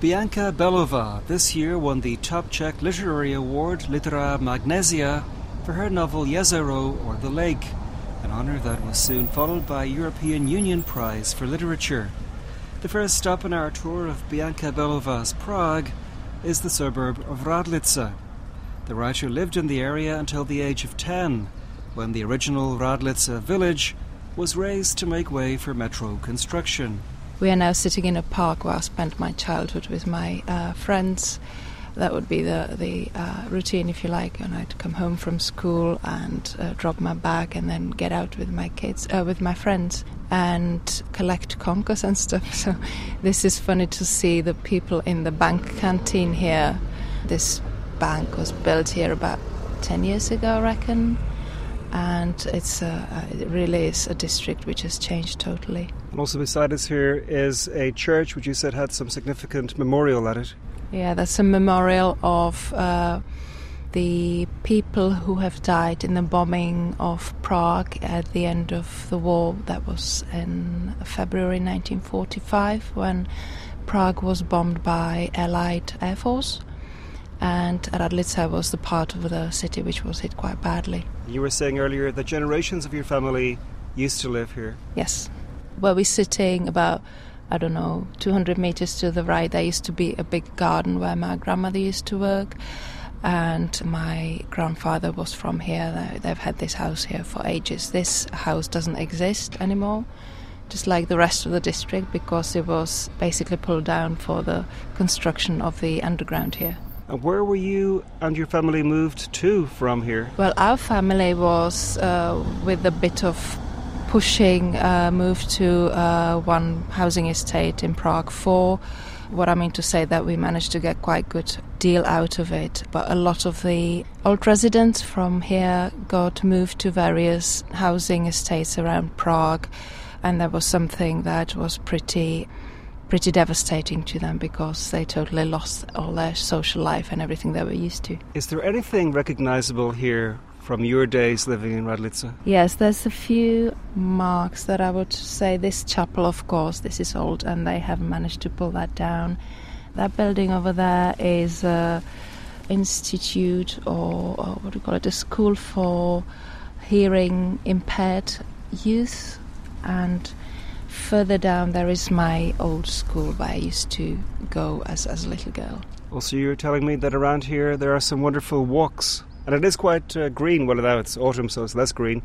Bianca Bellová this year won the top Czech literary award Litera Magnesia for her novel Jezero or The Lake, an honour that was soon followed by European Union Prize for Literature. The first stop in our tour of Bianca Bellová's Prague is the suburb of Radlice. The writer lived in the area until the age of 10, when the original Radlice village was razed to make way for metro construction. We are now sitting in a park where I spent my childhood with my uh, friends. That would be the the uh, routine, if you like. And I'd come home from school and uh, drop my bag, and then get out with my kids, uh, with my friends, and collect conkers and stuff. So this is funny to see the people in the bank canteen here. This bank was built here about ten years ago, I reckon and it's a, it really is a district which has changed totally. And also beside us here is a church which you said had some significant memorial at it. Yeah, that's a memorial of uh, the people who have died in the bombing of Prague at the end of the war. That was in February 1945 when Prague was bombed by Allied Air Force and Radlice was the part of the city which was hit quite badly. You were saying earlier that generations of your family used to live here. Yes. Where we're sitting about, I don't know, 200 meters to the right, there used to be a big garden where my grandmother used to work. And my grandfather was from here. They've had this house here for ages. This house doesn't exist anymore just like the rest of the district because it was basically pulled down for the construction of the underground here. And where were you and your family moved to from here? Well, our family was, uh, with a bit of pushing, uh, moved to uh, one housing estate in Prague 4. What I mean to say that we managed to get quite good deal out of it, but a lot of the old residents from here got moved to various housing estates around Prague, and that was something that was pretty pretty devastating to them because they totally lost all their social life and everything they were used to. Is there anything recognizable here from your days living in Radlice? Yes, there's a few marks that I would say this chapel, of course, this is old and they haven't managed to pull that down. That building over there is a institute or, or what do you call it, a school for hearing impaired youth and further down there is my old school where I used to go as, as a little girl. Also, you're telling me that around here there are some wonderful walks, and it is quite uh, green. Well, now it's autumn, so it's less green,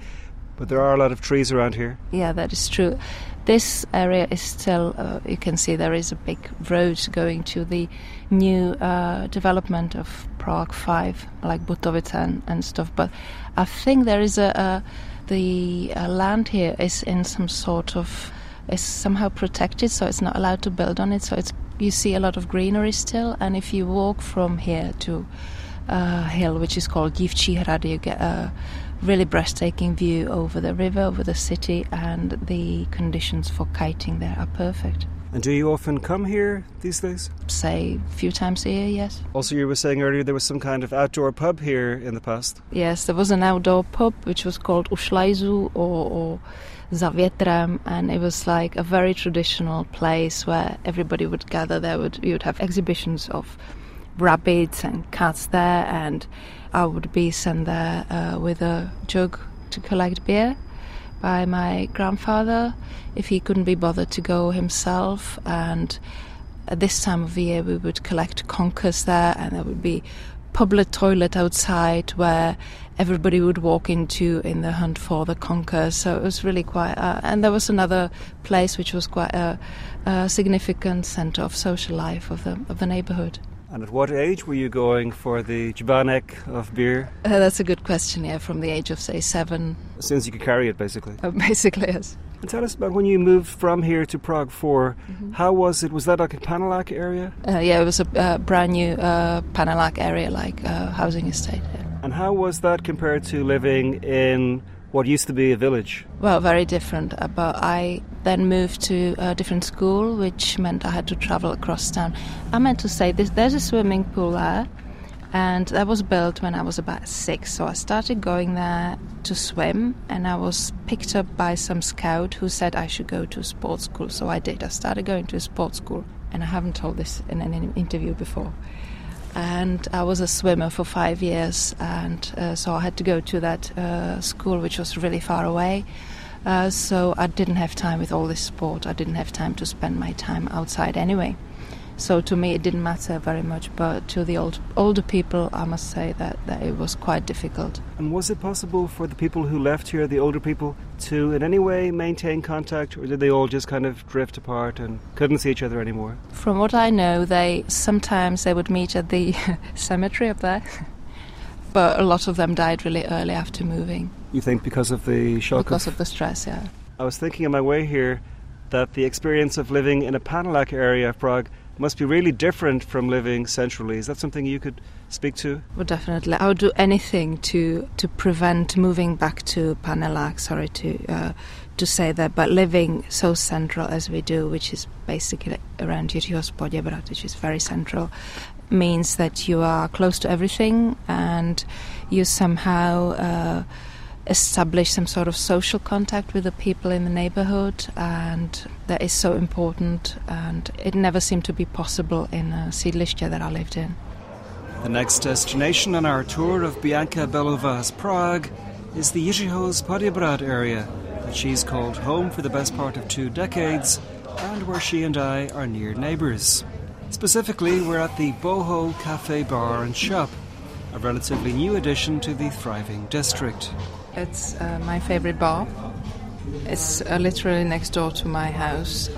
but there are a lot of trees around here. Yeah, that is true. This area is still, uh, you can see there is a big road going to the new uh, development of Prague 5, like Butovice and, and stuff, but I think there is a, a the uh, land here is in some sort of is somehow protected, so it's not allowed to build on it. So it's you see a lot of greenery still, and if you walk from here to a hill which is called Divčí hrady, you get a really breathtaking view over the river, over the city, and the conditions for kiting there are perfect. And do you often come here these days? Say a few times a year, yes. Also, you were saying earlier there was some kind of outdoor pub here in the past. Yes, there was an outdoor pub which was called Ušlajzu or, or Za Větrem, and it was like a very traditional place where everybody would gather. There would you would have exhibitions of rabbits and cats there, and I would be sent there uh, with a jug to collect beer by my grandfather if he couldn't be bothered to go himself. And at this time of the year, we would collect conkers there, and there would be public toilet outside where everybody would walk into in the hunt for the conker. So it was really quite. Uh, and there was another place which was quite a, a significant centre of social life of the of the neighbourhood. And at what age were you going for the džbánek of beer? Uh, that's a good question. Yeah, from the age of say seven. As soon as you could carry it, basically. Uh, basically, yes. And tell us about when you moved from here to Prague 4. Mm-hmm. How was it? Was that like a Panelák area? Uh, yeah, it was a uh, brand new uh, Panelák area, like uh, housing estate. Yeah. And how was that compared to living in what used to be a village? Well, very different. Uh, but I then moved to a different school, which meant I had to travel across town. I meant to say this, there's a swimming pool there, and that was built when I was about six. So I started going there to swim, and I was picked up by some scout who said I should go to a sports school. So I did. I started going to a sports school. and I haven't told this in any interview before. And I was a swimmer for five years, and uh, so I had to go to that uh, school, which was really far away. Uh, so I didn't have time with all this sport. I didn't have time to spend my time outside anyway. So to me, it didn't matter very much. But to the old, older people, I must say that, that it was quite difficult. And was it possible for the people who left here, the older people, to in any way maintain contact, or did they all just kind of drift apart and couldn't see each other anymore? From what I know, they sometimes they would meet at the cemetery up there. but a lot of them died really early after moving. You think because of the shock? Because of, of the stress, yeah. I was thinking on my way here that the experience of living in a Panelak area of Prague must be really different from living centrally. Is that something you could speak to? Well, definitely. I would do anything to to prevent moving back to Panelak. Sorry to uh, to say that, but living so central as we do, which is basically around Poděbrad, which is very central, means that you are close to everything and you somehow. Uh, establish some sort of social contact with the people in the neighborhood, and that is so important. And it never seemed to be possible in uh, a Sídliště that I lived in. The next destination on our tour of Bianca Bellová's Prague is the Jiřího z Poděbrad area that she's called home for the best part of two decades, and where she and I are near neighbours. Specifically, we're at the Boho Cafe Bar and Shop, a relatively new addition to the thriving district. It's uh, my favorite bar. It's uh, literally next door to my house.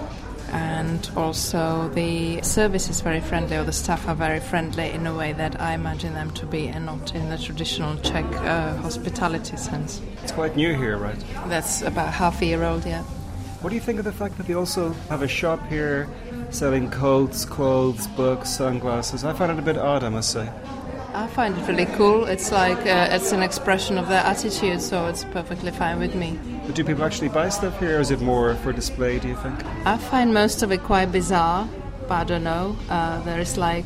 And also, the service is very friendly, or the staff are very friendly in a way that I imagine them to be, and not in the traditional Czech uh, hospitality sense. It's quite new here, right? That's about half a year old, yeah. What do you think of the fact that they also have a shop here selling coats, clothes, books, sunglasses? I find it a bit odd, I must say. I find it really cool. It's like uh, it's an expression of their attitude, so it's perfectly fine with me. But do people actually buy stuff here, or is it more for display? Do you think? I find most of it quite bizarre, but I don't know. Uh, there is like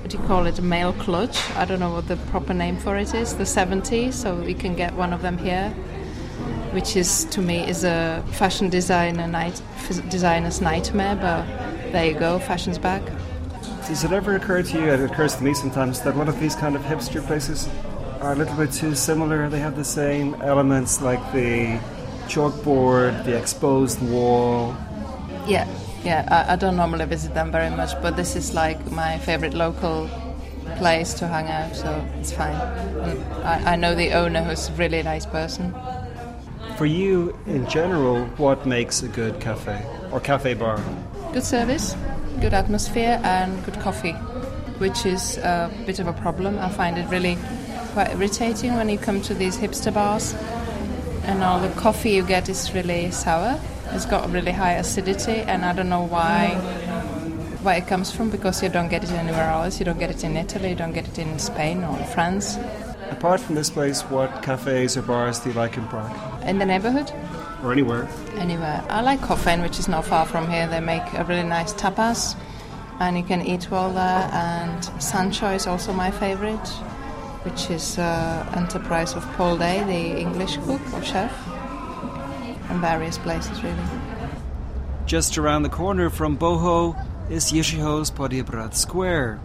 what do you call it, a male clutch? I don't know what the proper name for it is. The 70, so we can get one of them here, which is to me is a fashion designer night designer's nightmare. But there you go, fashion's back. Does it ever occur to you, it occurs to me sometimes, that one of these kind of hipster places are a little bit too similar? They have the same elements like the chalkboard, the exposed wall. Yeah, yeah, I, I don't normally visit them very much, but this is like my favorite local place to hang out, so it's fine. I, I know the owner, who's a really nice person. For you, in general, what makes a good cafe or cafe bar? Good service, good atmosphere and good coffee, which is a bit of a problem. I find it really quite irritating when you come to these hipster bars and all the coffee you get is really sour. It's got really high acidity, and I don't know why where it comes from because you don't get it anywhere else. You don't get it in Italy, you don't get it in Spain or France. Apart from this place, what cafes or bars do you like in Prague? In the neighborhood? Or anywhere? Anywhere. I like Kofein, which is not far from here. They make a really nice tapas, and you can eat well there. And Sansho is also my favorite, which is uh, enterprise of Paul Day, the English cook or chef, and various places really. Just around the corner from Boho is Jiřího z Poděbrad Square,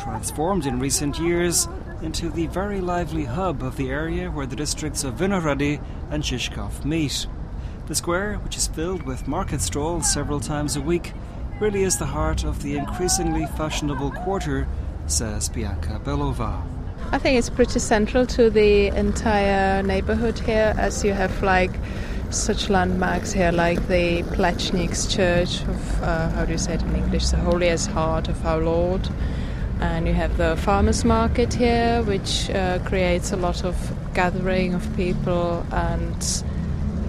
transformed in recent years into the very lively hub of the area where the districts of Vinohrady and Žižkov meet. The square, which is filled with market stalls several times a week, really is the heart of the increasingly fashionable quarter, says Bianca Bellová. I think it's pretty central to the entire neighborhood here, as you have like such landmarks here, like the Plečnik's Church of, uh, how do you say it in English, the Holiest Heart of Our Lord. And you have the farmers market here, which uh, creates a lot of gathering of people and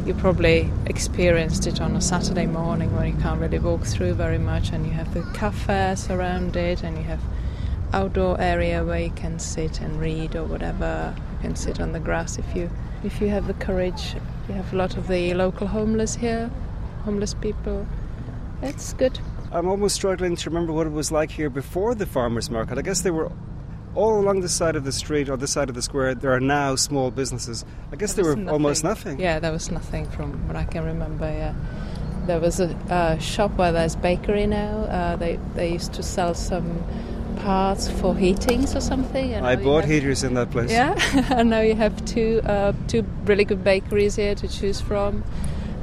you probably experienced it on a Saturday morning when you can't really walk through very much, and you have the cafes around it, and you have outdoor area where you can sit and read or whatever. You can sit on the grass if you if you have the courage. You have a lot of the local homeless here, homeless people. It's good. I'm almost struggling to remember what it was like here before the farmers market. I guess they were all along the side of the street or the side of the square, there are now small businesses. I guess there, were nothing. almost nothing. Yeah, there was nothing from what I can remember. Yeah, There was a, a shop where there's bakery now. Uh, they they used to sell some parts for heatings or something. I bought have, heaters in that place. Yeah, and now you have two uh, two really good bakeries here to choose from,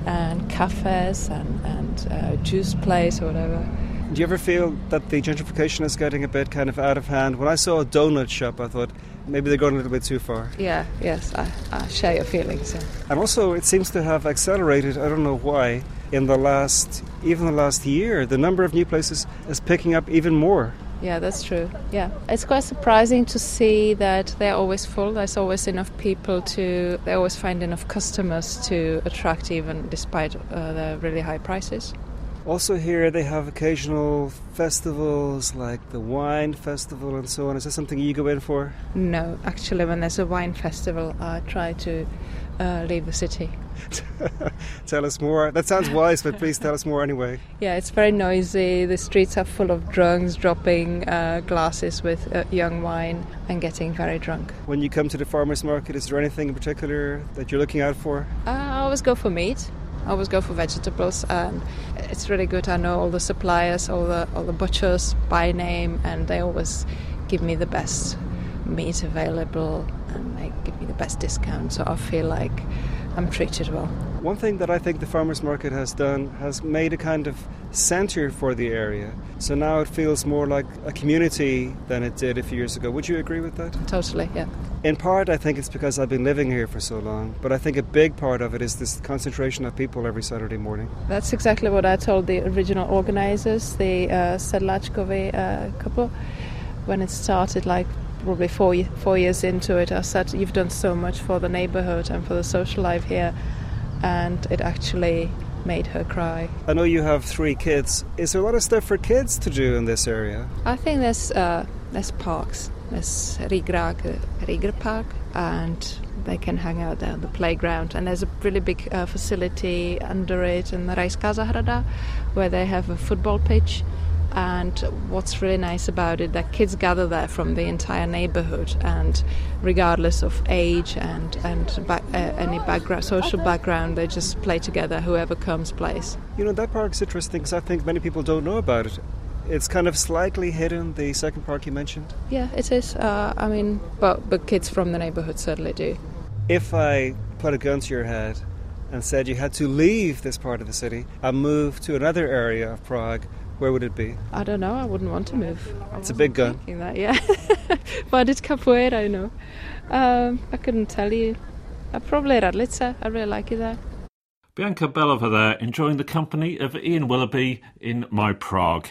and cafes and and uh, juice place or whatever. Do you ever feel that the gentrification is getting a bit kind of out of hand? When I saw a donut shop, I thought maybe they're going a little bit too far. Yeah, yes, I, I share your feelings. Yeah. And also, it seems to have accelerated. I don't know why. In the last, even the last year, the number of new places is picking up even more. Yeah, that's true. Yeah, it's quite surprising to see that they're always full. There's always enough people to. They always find enough customers to attract, even despite uh, the really high prices. Also, here they have occasional festivals like the wine festival and so on. Is that something you go in for? No, actually, when there's a wine festival, I try to uh, leave the city. tell us more. That sounds wise, but please tell us more anyway. Yeah, it's very noisy. The streets are full of drunks dropping uh, glasses with uh, young wine and getting very drunk. When you come to the farmers market, is there anything in particular that you're looking out for? Uh, I always go for meat. I always go for vegetables, and it's really good. I know all the suppliers, all the all the butchers by name, and they always give me the best meat available, and they give me the best discount. So I feel like I'm treated well. One thing that I think the farmers market has done has made a kind of centre for the area. So now it feels more like a community than it did a few years ago. Would you agree with that? Totally, yeah. In part, I think it's because I've been living here for so long, but I think a big part of it is this concentration of people every Saturday morning. That's exactly what I told the original organizers, the uh, Sedlačkovi uh, couple, when it started, like probably four, four years into it. I said, You've done so much for the neighborhood and for the social life here, and it actually made her cry. I know you have three kids. Is there a lot of stuff for kids to do in this area? I think there's uh, there's parks there's Rigrag, Rigr Park, and they can hang out there on the playground. And there's a really big uh, facility under it in Rajská zahrada where they have a football pitch. And what's really nice about it, that kids gather there from the entire neighborhood, and regardless of age and and ba- uh, any background, social background, they just play together. Whoever comes plays. You know that park's interesting because I think many people don't know about it it's kind of slightly hidden, the second park you mentioned? Yeah, it is. Uh, I mean, but, but kids from the neighborhood certainly do. If I put a gun to your head and said you had to leave this part of the city and move to another area of Prague, where would it be? I don't know. I wouldn't want to move. It's a big gun. That, yeah. but it's capoeira, you know. Um, I couldn't tell you. i probably Radlice. I really like it there. Bianca Bellová there, enjoying the company of Ian Willoughby in My Prague.